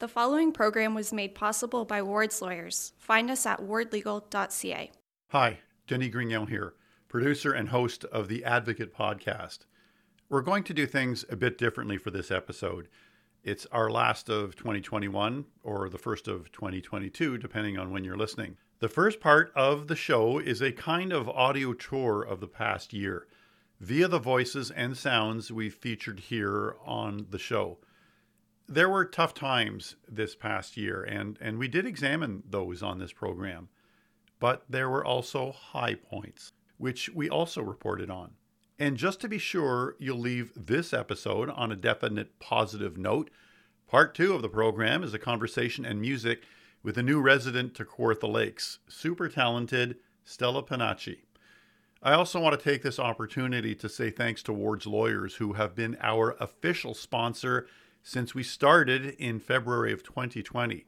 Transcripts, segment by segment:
The following program was made possible by Ward's Lawyers. Find us at wardlegal.ca. Hi, Denny Grignon here, producer and host of the Advocate podcast. We're going to do things a bit differently for this episode. It's our last of 2021 or the first of 2022, depending on when you're listening. The first part of the show is a kind of audio tour of the past year via the voices and sounds we've featured here on the show there were tough times this past year, and, and we did examine those on this program. But there were also high points, which we also reported on. And just to be sure you'll leave this episode on a definite positive note, part two of the program is a conversation and music with a new resident to Kawartha Lakes, super talented Stella Panacci. I also want to take this opportunity to say thanks to Ward's Lawyers, who have been our official sponsor since we started in February of 2020.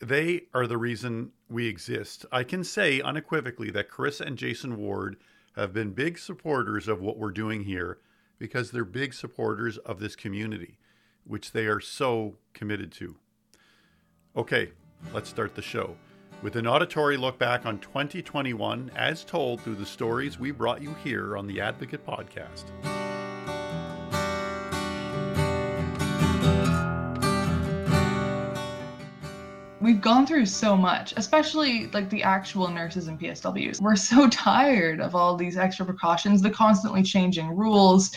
They are the reason we exist. I can say unequivocally that Chris and Jason Ward have been big supporters of what we're doing here because they're big supporters of this community, which they are so committed to. Okay, let's start the show with an auditory look back on 2021 as told through the stories we brought you here on the Advocate Podcast. We've gone through so much, especially like the actual nurses and PSWs. We're so tired of all these extra precautions, the constantly changing rules.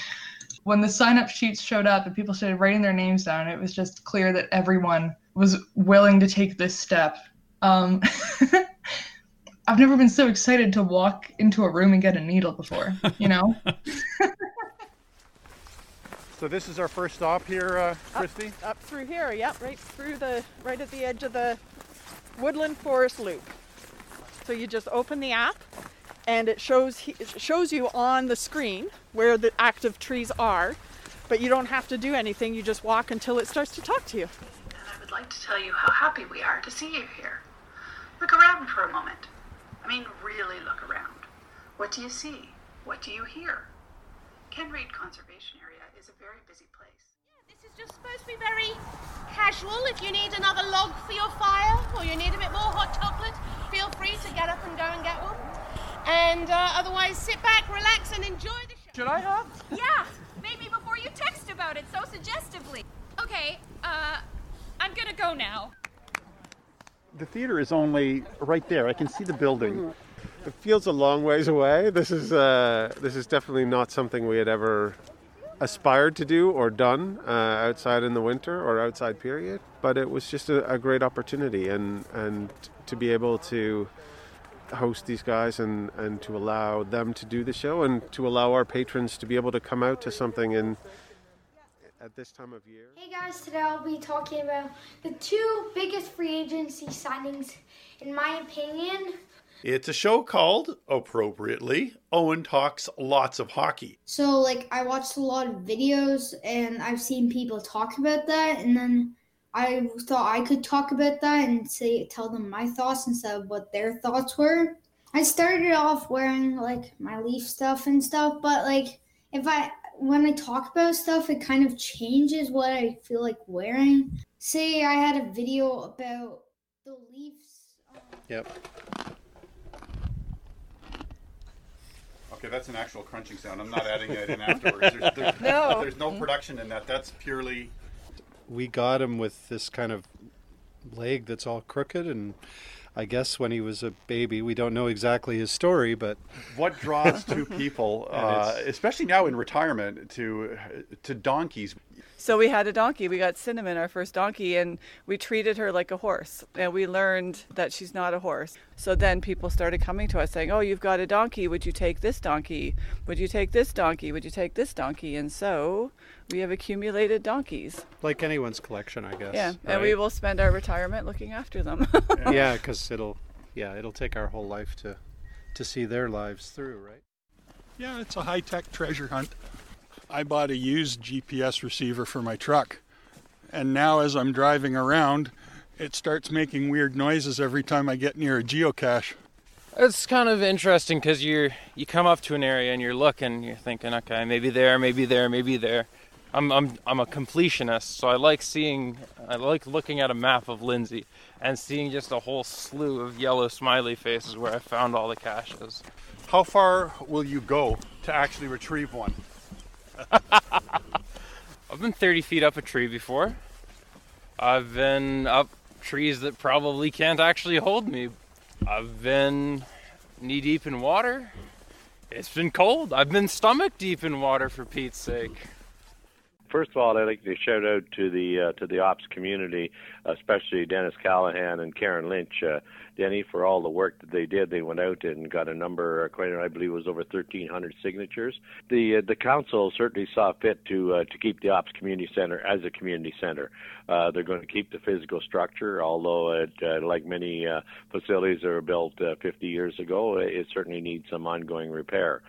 When the sign up sheets showed up and people started writing their names down, it was just clear that everyone was willing to take this step. Um, I've never been so excited to walk into a room and get a needle before, you know? So this is our first stop here, uh, Christy. Up, up, through here, yep, right through the, right at the edge of the woodland forest loop. So you just open the app, and it shows it shows you on the screen where the active trees are, but you don't have to do anything. You just walk until it starts to talk to you. And I would like to tell you how happy we are to see you here. Look around for a moment. I mean, really look around. What do you see? What do you hear? Ken Reid Conservation Area is a very busy place. Yeah, this is just supposed to be very casual. If you need another log for your fire or you need a bit more hot chocolate, feel free to get up and go and get one. And uh, otherwise, sit back, relax, and enjoy the show. Should I have? Yeah, maybe before you text about it so suggestively. Okay, uh, I'm gonna go now. The theater is only right there. I can see the building. It feels a long ways away. This is uh, this is definitely not something we had ever aspired to do or done uh, outside in the winter or outside period. But it was just a, a, great opportunity and, and to be able to host these guys and, and to allow them to do the show and to allow our patrons to be able to come out to something in at this time of year. Hey guys, today I'll be talking about the two biggest free agency signings in my opinion. It's a show called, appropriately, Owen Talks Lots of Hockey. So, like, I watched a lot of videos and I've seen people talk about that, and then I thought I could talk about that and say tell them my thoughts instead of what their thoughts were. I started off wearing like my leaf stuff and stuff, but like if I when I talk about stuff, it kind of changes what I feel like wearing. Say I had a video about the Leafs. Um, yep. Okay, that's an actual crunching sound. I'm not adding it in afterwards. There's, there's, no. There's no production in that. That's purely. We got him with this kind of leg that's all crooked and I guess when he was a baby. We don't know exactly his story, but what draws two people, uh, especially now in retirement, to to donkeys? So we had a donkey. We got Cinnamon, our first donkey, and we treated her like a horse. And we learned that she's not a horse. So then people started coming to us saying, "Oh, you've got a donkey. Would you take this donkey? Would you take this donkey? Would you take this donkey?" And so we have accumulated donkeys. Like anyone's collection, I guess. Yeah, right? and we will spend our retirement looking after them. yeah, because it'll, yeah, it'll take our whole life to, to see their lives through, right? Yeah, it's a high-tech treasure hunt. I bought a used GPS receiver for my truck. And now, as I'm driving around, it starts making weird noises every time I get near a geocache. It's kind of interesting because you're you come up to an area and you're looking, you're thinking, okay, maybe there, maybe there, maybe there, I'm I'm I'm a completionist, so I like seeing I like looking at a map of Lindsay and seeing just a whole slew of yellow smiley faces where I found all the caches. How far will you go to actually retrieve one? I've been 30 feet up a tree before. I've been up trees that probably can't actually hold me. I've been knee deep in water. It's been cold. I've been stomach deep in water for Pete's sake. First of all, I'd like to shout out to the uh, to the Ops community, especially Dennis Callahan and Karen Lynch. Uh, Denny, for all the work that they did, they went out and got a number, uh, quite I believe it was over 1,300 signatures. The uh, the council certainly saw fit to uh, to keep the Ops community center as a community center. Uh, they're going to keep the physical structure, although it, uh, like many uh, facilities that were built uh, 50 years ago, it certainly needs some ongoing repair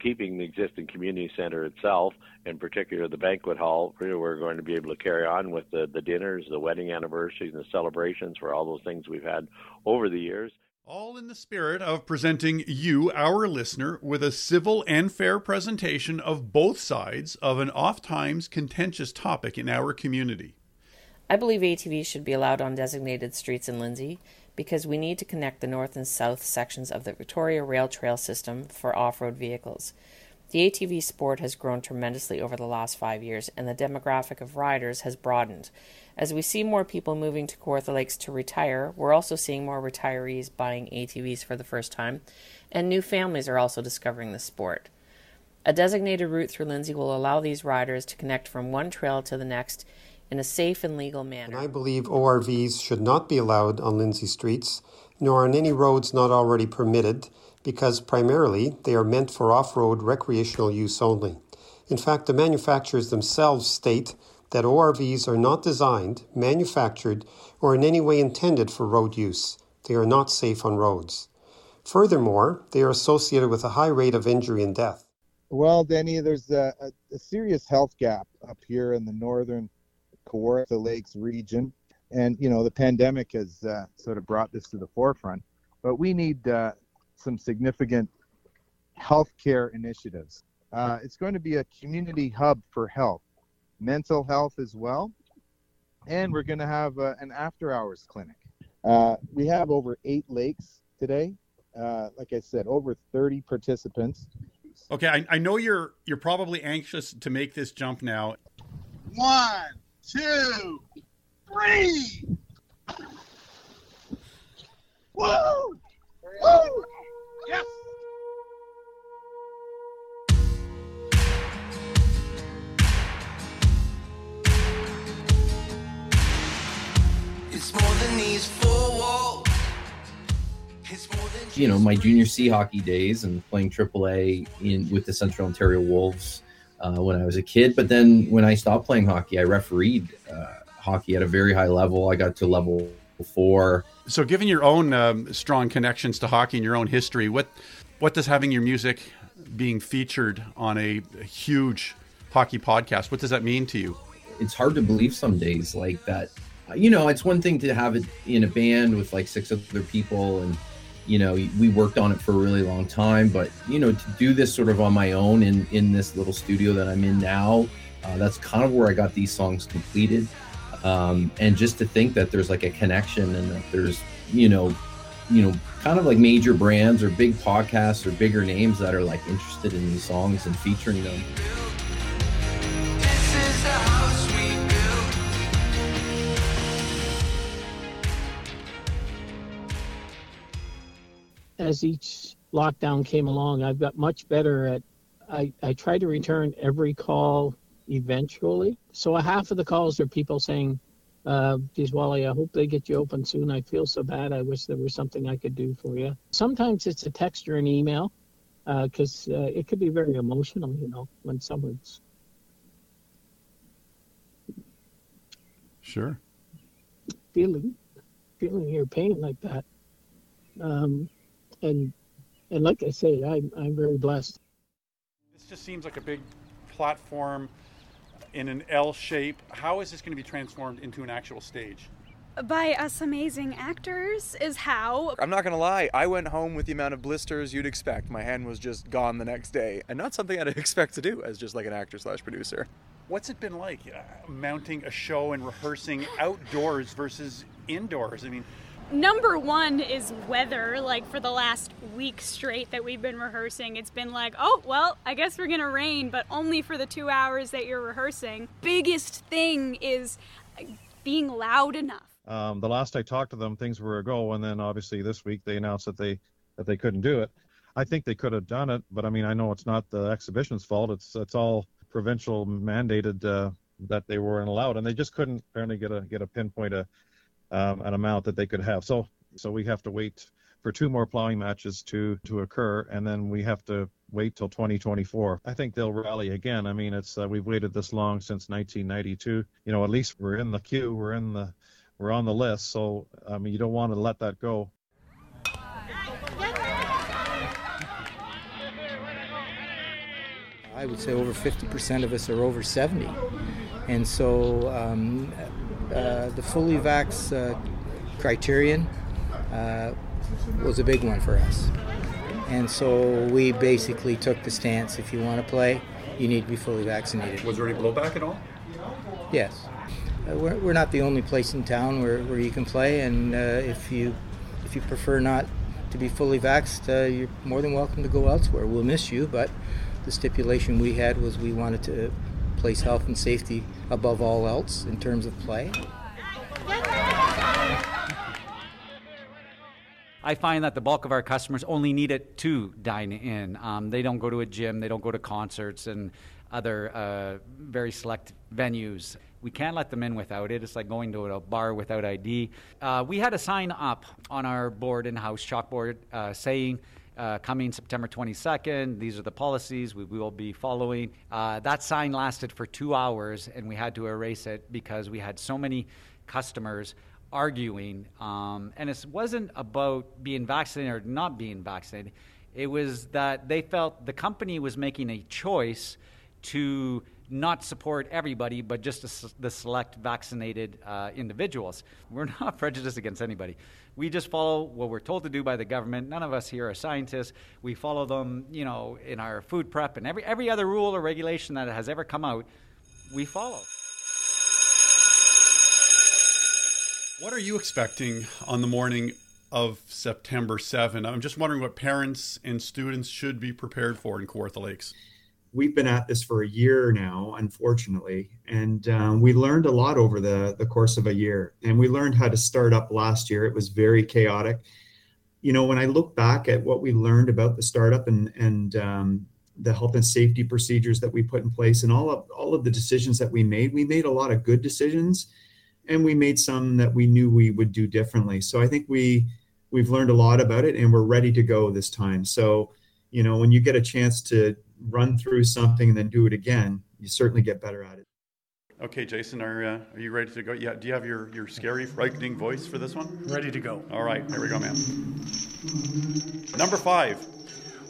keeping the existing community center itself, in particular the banquet hall, we're going to be able to carry on with the, the dinners, the wedding anniversaries, and the celebrations for all those things we've had over the years. All in the spirit of presenting you, our listener, with a civil and fair presentation of both sides of an oft times contentious topic in our community. I believe ATVs should be allowed on designated streets in Lindsay because we need to connect the north and south sections of the Victoria Rail Trail system for off road vehicles. The ATV sport has grown tremendously over the last five years, and the demographic of riders has broadened. As we see more people moving to Kawartha Lakes to retire, we're also seeing more retirees buying ATVs for the first time, and new families are also discovering the sport. A designated route through Lindsay will allow these riders to connect from one trail to the next in a safe and legal manner. And I believe ORVs should not be allowed on Lindsay streets, nor on any roads not already permitted, because primarily they are meant for off road recreational use only. In fact, the manufacturers themselves state that ORVs are not designed, manufactured, or in any way intended for road use. They are not safe on roads. Furthermore, they are associated with a high rate of injury and death. Well, Denny, there's a, a, a serious health gap up here in the northern Kawartha Lakes region. And, you know, the pandemic has uh, sort of brought this to the forefront. But we need uh, some significant healthcare initiatives. Uh, it's going to be a community hub for health, mental health as well. And we're going to have uh, an after hours clinic. Uh, we have over eight lakes today. Uh, like I said, over 30 participants. Okay, I, I know you're you're probably anxious to make this jump now. One, two, three. Woo! Woo! Yes! It's more than these four walls. It's more than You know, my junior C hockey days and playing AAA in with the Central Ontario Wolves uh, when I was a kid. But then when I stopped playing hockey, I refereed uh, hockey at a very high level. I got to level four. So, given your own um, strong connections to hockey and your own history, what what does having your music being featured on a, a huge hockey podcast, what does that mean to you? It's hard to believe some days like that. You know, it's one thing to have it in a band with like six other people and you know we worked on it for a really long time but you know to do this sort of on my own in in this little studio that i'm in now uh, that's kind of where i got these songs completed. Um, and just to think that there's like a connection and that there's you know you know kind of like major brands or big podcasts or bigger names that are like interested in these songs and featuring them as each lockdown came along, I've got much better at. I, I try to return every call eventually. So a half of the calls are people saying, uh, geez, Wally, I hope they get you open soon. I feel so bad. I wish there was something I could do for you. Sometimes it's a text or an email because uh, uh, it could be very emotional, you know, when someone's. Sure. Feeling, feeling your pain like that. Um, and and like I say, I'm I'm very blessed. This just seems like a big platform in an L shape. How is this going to be transformed into an actual stage? By us amazing actors is how. I'm not gonna lie, I went home with the amount of blisters you'd expect. My hand was just gone the next day, and not something I'd expect to do as just like an actor slash producer. What's it been like uh, mounting a show and rehearsing outdoors versus indoors? I mean, Number one is weather. Like for the last week straight that we've been rehearsing, it's been like, oh, well, I guess we're gonna rain, but only for the two hours that you're rehearsing. Biggest thing is uh, being loud enough. Um, the last I talked to them, things were a go, and then obviously this week they announced that they that they couldn't do it. I think they could have done it, but I mean, I know it's not the exhibition's fault. It's it's all provincial mandated uh, that they weren't allowed, and they just couldn't apparently get a get a pinpoint a um, an amount that they could have. So so we have to wait for two more plowing matches to to occur, and then we have to wait till 2024. I think they'll rally again. I mean, it's uh, we've waited this long since 1992. You know, at least we're in the queue. We're in the we're on the list. So I mean, you don't want to let that go. I would say over 50% of us are over 70. And so um, uh, the fully vax uh, criterion uh, was a big one for us. And so we basically took the stance if you want to play, you need to be fully vaccinated. Was there any blowback at all? Yes. Uh, we're, we're not the only place in town where, where you can play, and uh, if you if you prefer not to be fully vaxxed, uh, you're more than welcome to go elsewhere. We'll miss you, but the stipulation we had was we wanted to place health and safety above all else in terms of play. I find that the bulk of our customers only need it to dine in. Um, they don't go to a gym, they don't go to concerts and other uh, very select venues. We can't let them in without it. It's like going to a bar without ID. Uh, we had a sign up on our board in house, chalkboard, uh, saying uh, coming September 22nd. These are the policies we, will be following. Uh, that sign lasted for two hours, and we had to erase it because we had so many customers arguing. Um, and it wasn't about being vaccinated or not being vaccinated, it was that they felt the company was making a choice to not support everybody, but just the, select vaccinated uh, individuals. We're not prejudiced against anybody. We just follow what we're told to do by the government. None of us here are scientists. We follow them, you know, in our food prep and every every other rule or regulation that has ever come out. We follow. What are you expecting on the morning of September 7? I'm just wondering what parents and students should be prepared for in Kawartha Lakes we've been at this for a year now, unfortunately, and um, we learned a lot over the the course of a year. And we learned how to start up last year. It was very chaotic. You know, when I look back at what we learned about the startup and and um, the health and safety procedures that we put in place and all of all of the decisions that we made, we made a lot of good decisions, and we made some that we knew we would do differently. So I think we we've learned a lot about it, and we're ready to go this time. So you know, when you get a chance to run through something and then do it again, you certainly get better at it. Okay, Jason, are, uh, are you ready to go? Yeah, do you have your, your scary, frightening voice for this one? Ready to go. All right, here we go, man. Number five.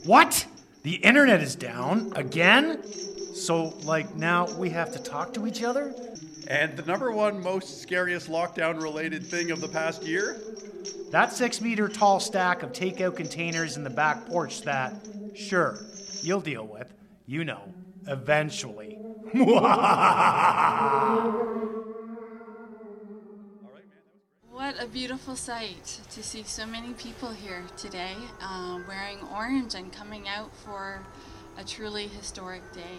What? The internet is down again? So, like, now we have to talk to each other? And the number one most scariest lockdown related thing of the past year? That six meter tall stack of takeout containers in the back porch that, sure, you'll deal with, you know, eventually. What a beautiful sight to see so many people here today uh, wearing orange and coming out for a truly historic day.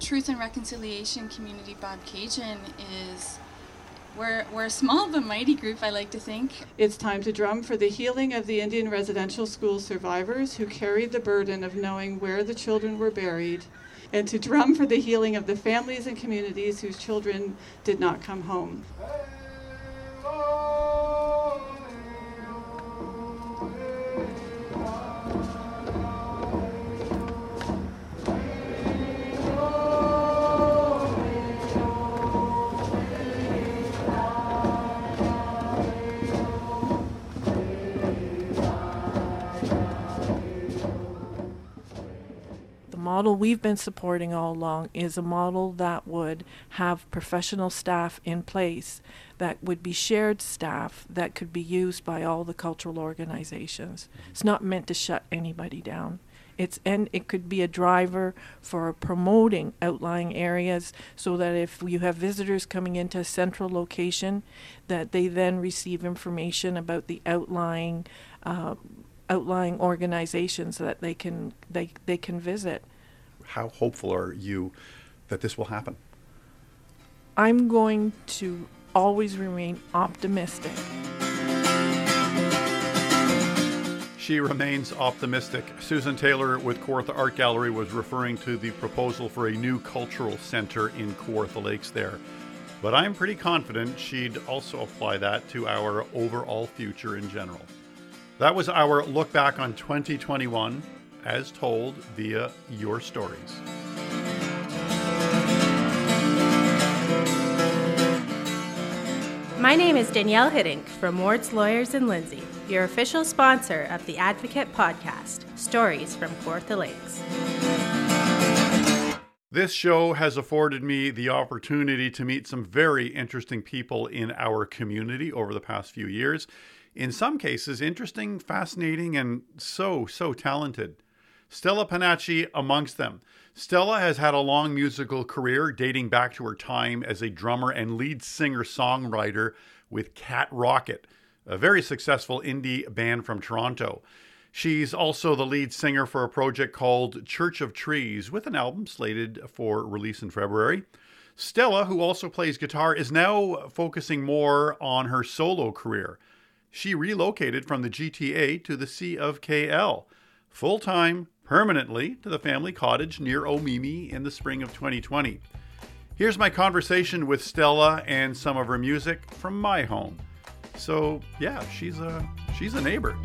Truth and Reconciliation Community Bobcaygeon is we're, we're a small but mighty group, I like to think. It's time to drum for the healing of the Indian residential school survivors who carried the burden of knowing where the children were buried, and to drum for the healing of the families and communities whose children did not come home. Oh. Model we've been supporting all along is a model that would have professional staff in place that would be shared staff that could be used by all the cultural organizations. It's not meant to shut anybody down. It's and it could be a driver for promoting outlying areas, so that if you have visitors coming into a central location, that they then receive information about the outlying uh, outlying organizations that they can they they can visit. How hopeful are you that this will happen? I'm going to always remain optimistic. She remains optimistic. Susan Taylor with Kawartha Art Gallery was referring to the proposal for a new cultural center in Kawartha Lakes there. But I'm pretty confident she'd also apply that to our overall future in general. That was our look back on 2021 as told via your stories. My name is Danielle Hiddink from Ward's Lawyers in Lindsay, your official sponsor of the Advocate podcast, Stories from Kawartha Lakes. This show has afforded me the opportunity to meet some very interesting people in our community over the past few years. In some cases, interesting, fascinating, and so, so talented. Stella Panacci amongst them. Stella has had a long musical career dating back to her time as a drummer and lead singer songwriter with Cat Rocket, a very successful indie band from Toronto. She's also the lead singer for a project called Church of Trees with an album slated for release in February. Stella, who also plays guitar, is now focusing more on her solo career. She relocated from the GTA to the C of KL, full time, permanently to the family cottage near Omemee in the spring of 2020. Here's my conversation with Stella and some of her music from my home. So yeah, she's a she's a neighbor.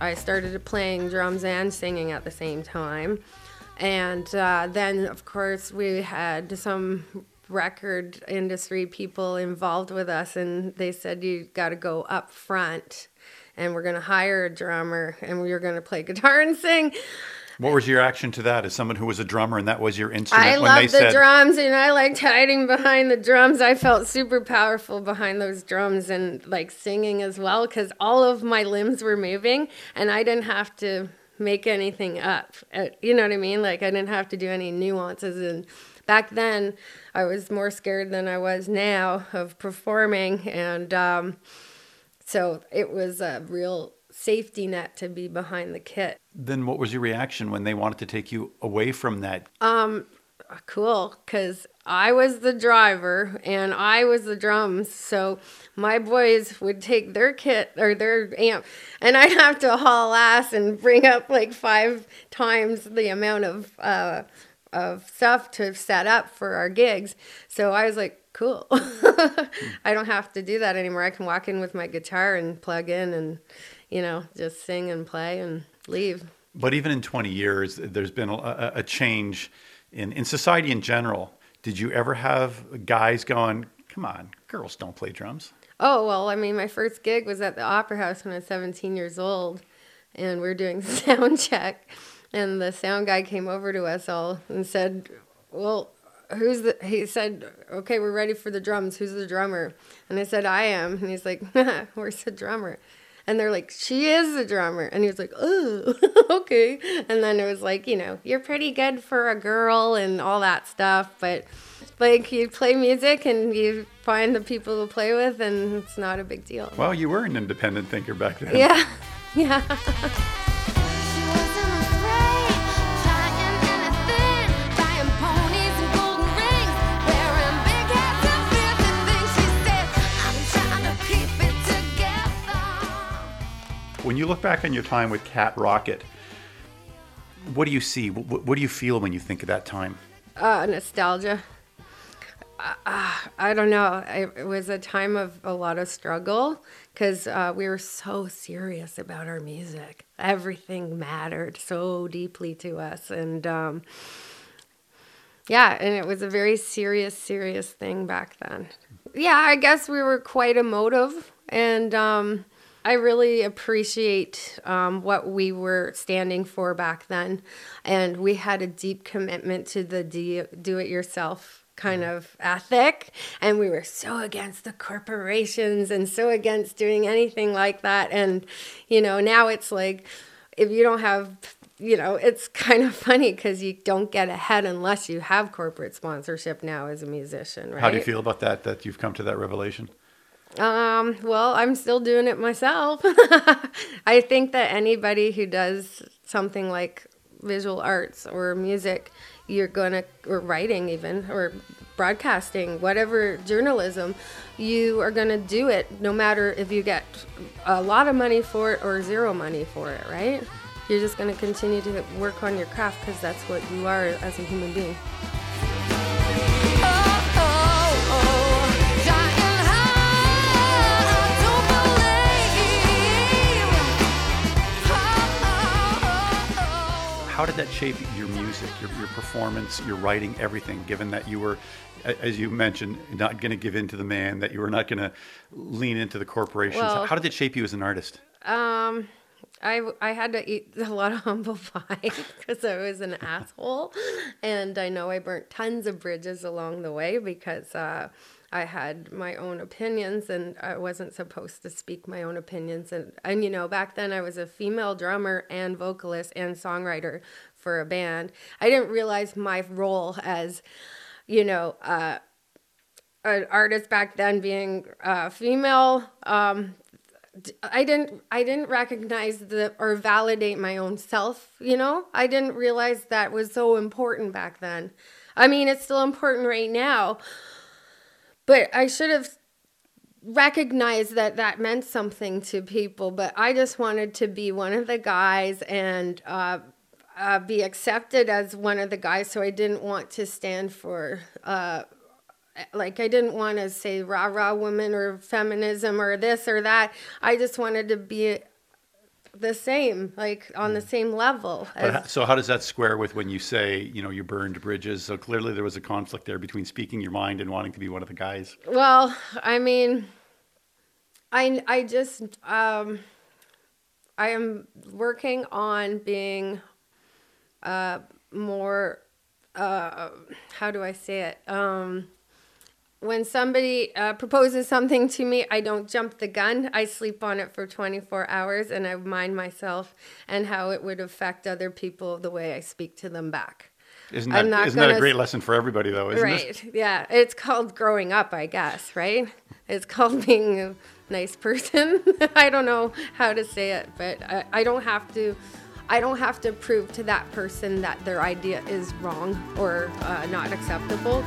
I started playing drums and singing at the same time. And uh, then, of course, we had some record industry people involved with us, and they said, You got to go up front, and we're going to hire a drummer, and we're going to play guitar and sing. What was your action to that as someone who was a drummer and that was your instrument I when they love the said drums, and I liked hiding behind the drums. I felt super powerful behind those drums and like singing as well because all of my limbs were moving, and I didn't have to make anything up. Uh, You know what I mean? Like I didn't have to do any nuances. And back then, I was more scared than I was now of performing, and um, so it was a real safety net to be behind the kit. then what was your reaction when they wanted to take you away from that? Um, cool, because I was the driver and I was the drums. So my boys would take their kit or their amp, and I'd have to haul ass and bring up like five times the amount of uh, of stuff to set up for our gigs. So I was like, cool. I don't have to do that anymore. I can walk in with my guitar and plug in and, you know, just sing and play and leave. But even in 20 years, there's been a, a change in, in society in general. Did you ever have guys going, come on, girls don't play drums? Oh, well, I mean, my first gig was at the Opera House when I was 17 years old, and we are doing sound check. And the sound guy came over to us all and said, Well, who's the, he said, Okay, we're ready for the drums. Who's the drummer? And I said, I am. And he's like, Where's the drummer? And they're like, She is a drummer. And he was like, Oh, okay. And then it was like, You know, you're pretty good for a girl and all that stuff. But like, you play music and you find the people to play with, and it's not a big deal. Well, you were an independent thinker back then. Yeah. Yeah. When you look back on your time with Cat Rocket, what do you see? What, what do you feel when you think of that time? Uh, nostalgia. Uh, uh, I don't know. It was a time of a lot of struggle because uh, we were so serious about our music. Everything mattered so deeply to us. And um, yeah, and it was a very serious, serious thing back then. Yeah, I guess we were quite emotive. And um, I really appreciate um, what we were standing for back then, and we had a deep commitment to the do, it yourself kind of ethic, and we were so against the corporations and so against doing anything like that. And you know, now it's like if you don't have you know, it's kind of funny because you don't get ahead unless you have corporate sponsorship now as a musician, right? How do you feel about that? That you've come to that revelation? Um, well, I'm still doing it myself. I think that anybody who does something like visual arts or music, you're gonna, or writing even, or broadcasting, whatever journalism, you are gonna do it no matter if you get a lot of money for it or zero money for it, right? You're just gonna continue to work on your craft because that's what you are as a human being. Did that shape your music, your, your performance, your writing, everything, given that you were, as you mentioned, not going to give in to the man, that you were not going to lean into the corporations? Well- How did it shape you as an artist? Um, I I had to eat a lot of humble pie because I was an asshole, and I know I burnt tons of bridges along the way because uh, I had my own opinions and I wasn't supposed to speak my own opinions. And and you know back then I was a female drummer and vocalist and songwriter for a band. I didn't realize my role as, you know. Uh, an artist back then being uh, female um, I didn't I didn't recognize the or validate my own self, you know? I didn't realize that was so important back then. I mean, it's still important right now. But I should have recognized that that meant something to people, but I just wanted to be one of the guys and uh uh, be accepted as one of the guys, so I didn't want to stand for uh, like I didn't want to say rah rah woman or feminism or this or that. I just wanted to be the same, like on the same level. As- ho- so how does that square with when you say, you know, you burned bridges? So clearly there was a conflict there between speaking your mind and wanting to be one of the guys. Well, I mean, I I just um, I am working on being uh, more. Uh, how do I say it? Um, when somebody uh, proposes something to me, I don't jump the gun. I sleep on it for 24 hours and I mind myself and how it would affect other people the way I speak to them back. Isn't that, not isn't that a great lesson for everybody, though, isn't right. it? Yeah. It's called growing up, I guess, right? It's called being a nice person. I don't know how to say it, but I, I don't have to. I don't have to prove to that person that their idea is wrong or uh, not acceptable.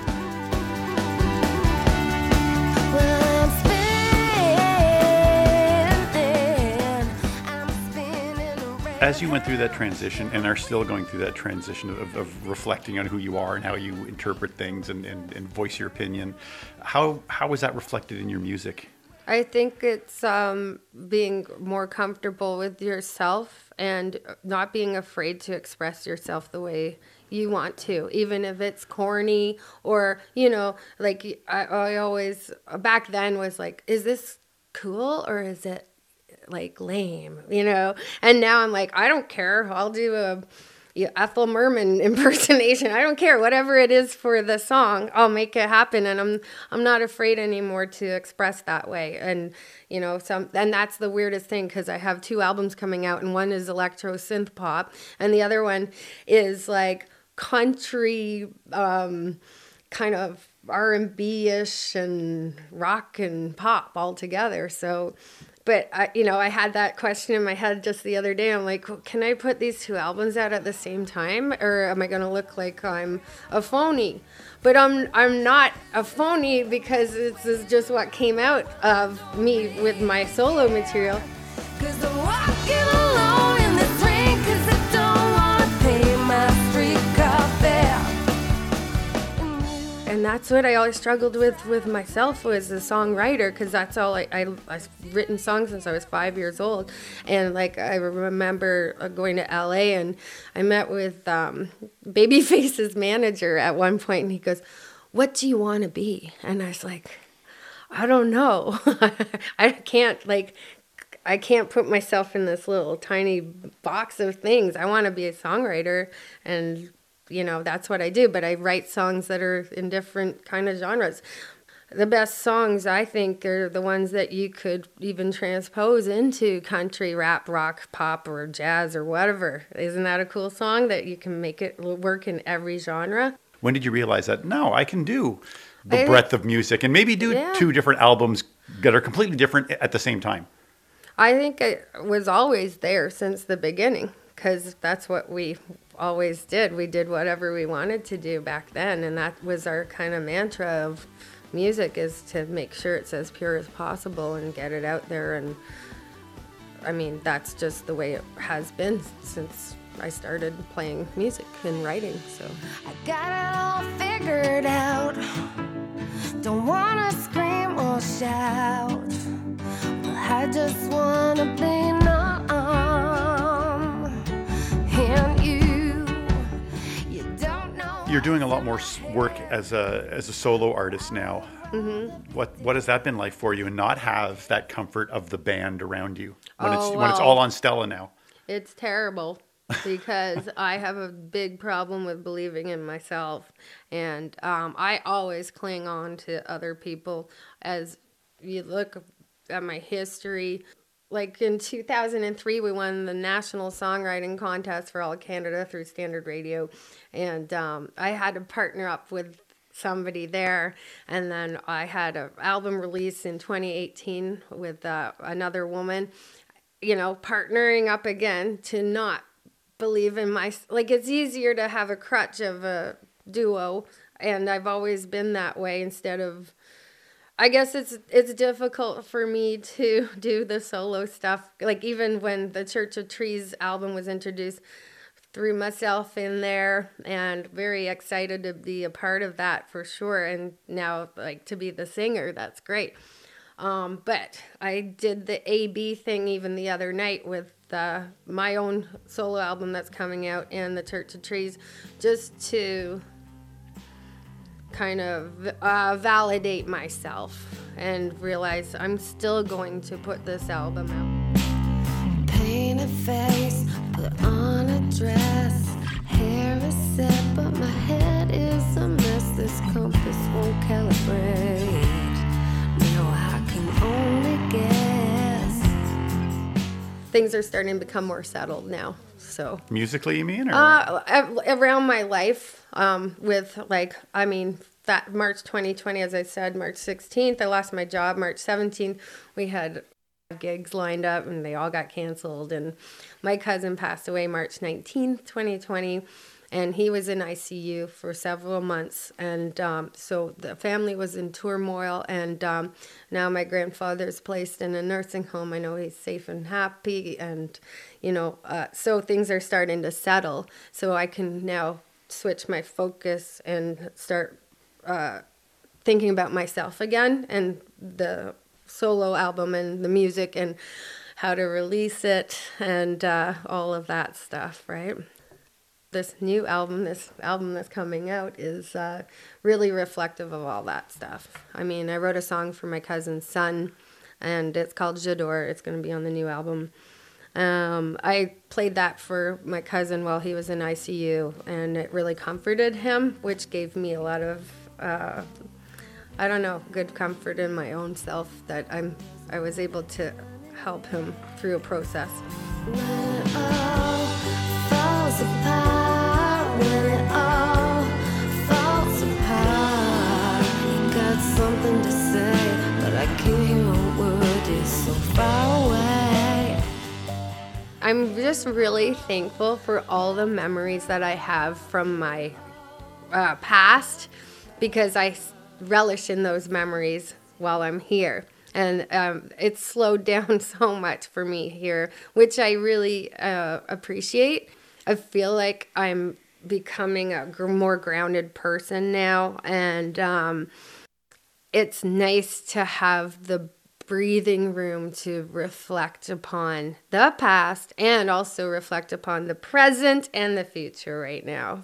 As you went through that transition and are still going through that transition of, of reflecting on who you are and how you interpret things and, and, and voice your opinion, how, how was that reflected in your music? I think it's um, being more comfortable with yourself and not being afraid to express yourself the way you want to, even if it's corny or, you know, like I, I always, back then was like, is this cool or is it like lame, you know? And now I'm like, I don't care. I'll do a yeah, Ethel Merman impersonation. I don't care. Whatever it is for the song, I'll make it happen. And I'm I'm not afraid anymore to express that way. And you know, some and that's the weirdest thing because I have two albums coming out, and one is electro synth pop, and the other one is like country, um, kind of R and B ish and rock and pop all together. So but I, you know, I had that question in my head just the other day. I'm like, can I put these two albums out at the same time, or am I going to look like I'm a phony? But I'm I'm not a phony because this is just what came out of me with my solo material. And that's what I always struggled with with myself was a songwriter because that's all I, I I've written songs since I was five years old, and like I remember uh, going to L.A. and I met with um, Babyface's manager at one point, and he goes, "What do you want to be?" And I was like, "I don't know. I can't like." I can't put myself in this little tiny box of things. I want to be a songwriter and you know, that's what I do, but I write songs that are in different kind of genres. The best songs I think are the ones that you could even transpose into country, rap, rock, pop or jazz or whatever. Isn't that a cool song that you can make it work in every genre? When did you realize that? No, I can do the I- breadth of music and maybe do Yeah. two different albums that are completely different at the same time. I think it was always there since the beginning because that's what we always did. We did whatever we wanted to do back then, and that was our kind of mantra of music is to make sure it's as pure as possible and get it out there. And I mean, that's just the way it has been since I started playing music and writing. So I Got it all figured out. Don't wanna scream or shout. I just wanna be numb. You're doing a lot more work as a as a solo artist now. Mhm. What what has that been like for you, and not have that comfort of the band around you when it's Oh, when it's all on Stella now? It's terrible because I have a big problem with believing in myself. And um, I always cling on to other people. As you look at my history, like in 2003, we won the National Songwriting Contest for all Canada through Standard Radio. And um, I had to partner up with somebody there and then i had an album release in 2018 with uh, another woman you know, partnering up again to not believe in my like it's easier to have a crutch of a duo and I've always been that way instead of I guess it's it's difficult for me to do the solo stuff. Like even when the Church of Trees album was introduced, threw myself in there and very excited to be a part of that for sure. And now like to be the singer, that's great. Um, but I did the AB thing even the other night with uh, my own solo album that's coming out and the Church of Trees, just to kind of uh, validate myself and realize I'm still going to put this album out. Paint a face, put on a dress. Hair is set, but my head is a mess. This compass won't calibrate. Now I can only guess. Things are starting to become more settled now. So Musically, you mean? Or? Uh, around my life, um, with like, I mean, that March 2020, as I said, March 16th, I lost my job. March 17th, we had gigs lined up and they all got canceled. And my cousin passed away March 19th, 2020. And he was in ICU for several months. And um, so the family was in turmoil. And um, now my grandfather's placed in a nursing home. I know he's safe and happy. And, you know, uh, so things are starting to settle. So I can now switch my focus and start uh, thinking about myself again and the solo album and the music and how to release it and uh, all of that stuff, right? This new album, this album that's coming out, is uh, really reflective of all that stuff. I mean, I wrote a song for my cousin's son, and it's called J'adore. It's going to be on the new album. Um, I played that for my cousin while he was in ICU, and it really comforted him, which gave me a lot of, uh, I don't know, good comfort in my own self that I'm, I was able to help him through a process. apart I'm just really thankful for all the memories that I have from my uh, past because I relish in those memories while I'm here. And um, it's slowed down so much for me here, which I really uh, appreciate. I feel like I'm becoming a more grounded person now. And um, it's nice to have the breathing room to reflect upon the past and also reflect upon the present and the future right now.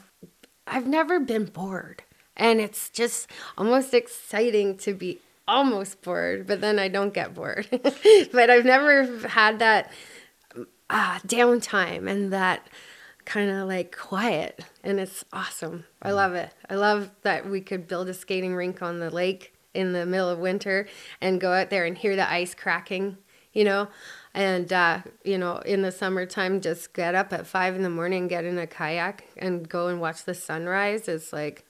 I've never been bored, and it's just almost exciting to be almost bored, but then I don't get bored. but I've never had that ah, downtime and that kind of like quiet. And it's awesome. I love it. I love that we could build a skating rink on the lake in the middle of winter and go out there and hear the ice cracking, you know. And, uh, you know, in the summertime, just get up at five in the morning, get in a kayak, and go and watch the sunrise. It's like,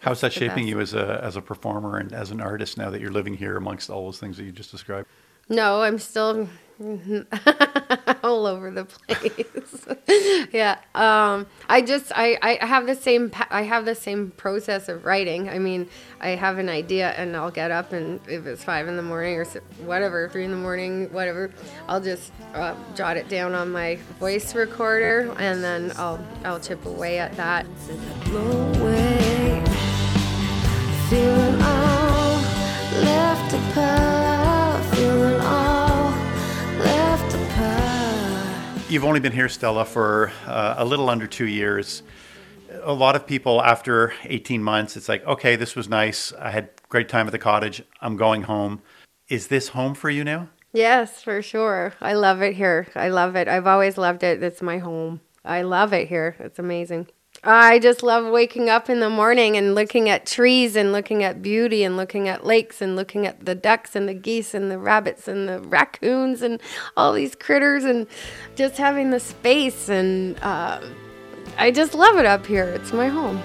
How's that shaping best. you as a as a performer and as an artist now that you're living here amongst all those things that you just described? No, I'm still all over the place. yeah. Um, I just I, I have the same I have the same process of writing. I mean, I have an idea and I'll get up and if it's five in the morning or whatever, three in the morning, whatever, I'll just uh, jot it down on my voice recorder and then I'll I'll chip away at that. Feeling all left apart. You've only been here, Stella, for uh, a little under two years. A lot of people, after 18 months, it's like, okay, this was nice. I had great time at the cottage. I'm going home. Is this home for you now? Yes, for sure. I love it here. I love it. I've always loved it. It's my home. I love it here. It's amazing. I just love waking up in the morning and looking at trees and looking at beauty and looking at lakes and looking at the ducks and the geese and the rabbits and the raccoons and all these critters and just having the space and uh, I just love it up here. It's my home.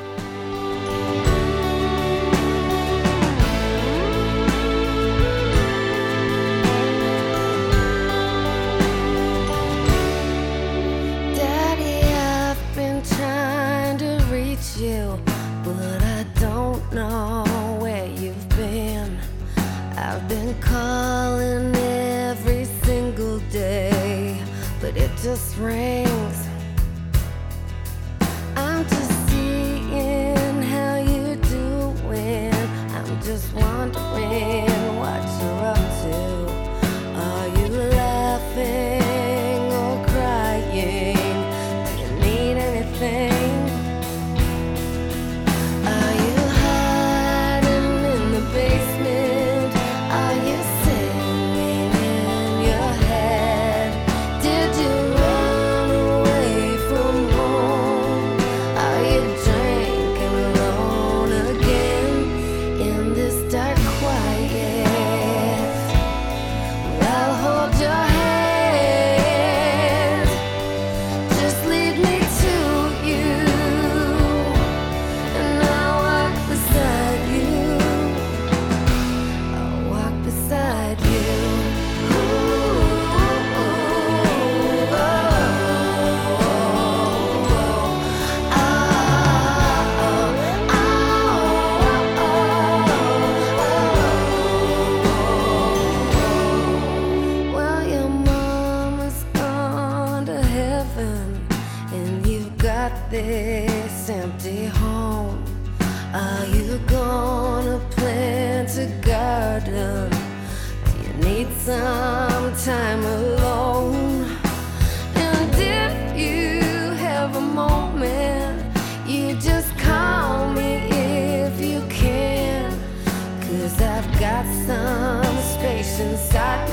Inside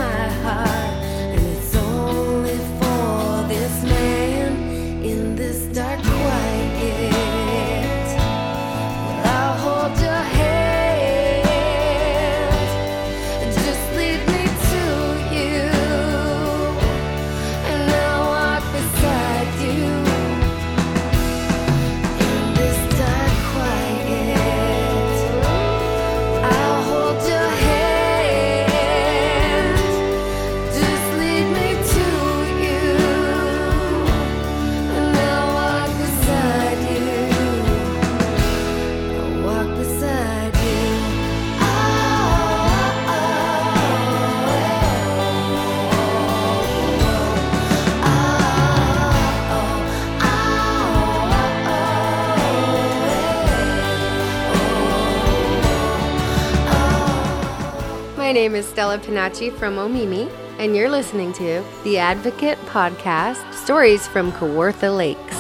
My name is Stella Panacci from Omemee, and you're listening to the Advocate Podcast Stories from Kawartha Lakes.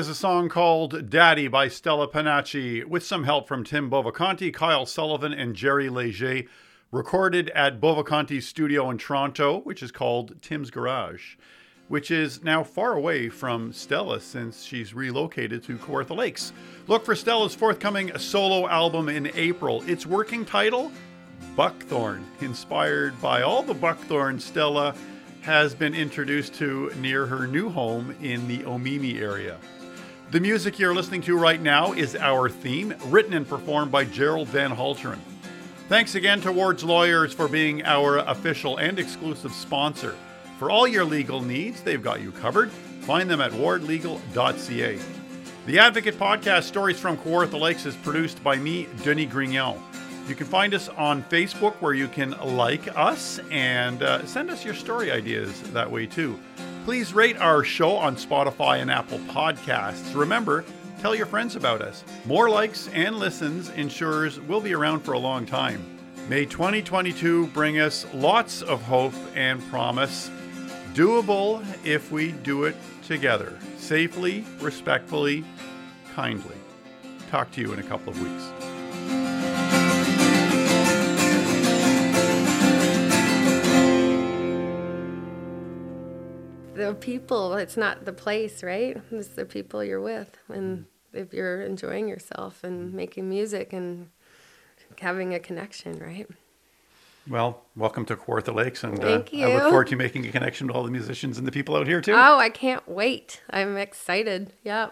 Is a song called Daddy by Stella Panacci, with some help from Tim Bovaconti, Kyle Sullivan, and Jerry Leger, recorded at Bovaconti's studio in Toronto, which is called Tim's Garage, which is now far away from Stella since she's relocated to Kawartha Lakes. Look for Stella's forthcoming solo album in April. Its working title, Buckthorn, inspired by all the buckthorn Stella has been introduced to near her new home in the Omemee area. The music you're listening to right now is our theme, written and performed by Gerald Van Halteren. Thanks again to Ward's Lawyers for being our official and exclusive sponsor. For all your legal needs, they've got you covered. Find them at wardlegal.ca. The Advocate Podcast, Stories from Kawartha Lakes, is produced by me, Denis Grignon. You can find us on Facebook where you can like us and uh, send us your story ideas that way too. Please rate our show on Spotify and Apple Podcasts. Remember, tell your friends about us. More likes and listens ensures we'll be around for a long time. May 2022 bring us lots of hope and promise. Doable if we do it together, safely, respectfully, kindly. Talk to you in a couple of weeks. The people, it's not the place, right? It's the people you're with. And if you're enjoying yourself and making music and having a connection, right? Well, welcome to Kawartha Lakes, and uh, I look forward to making a connection with all the musicians and the people out here too. Oh, I can't wait. I'm excited. Yeah.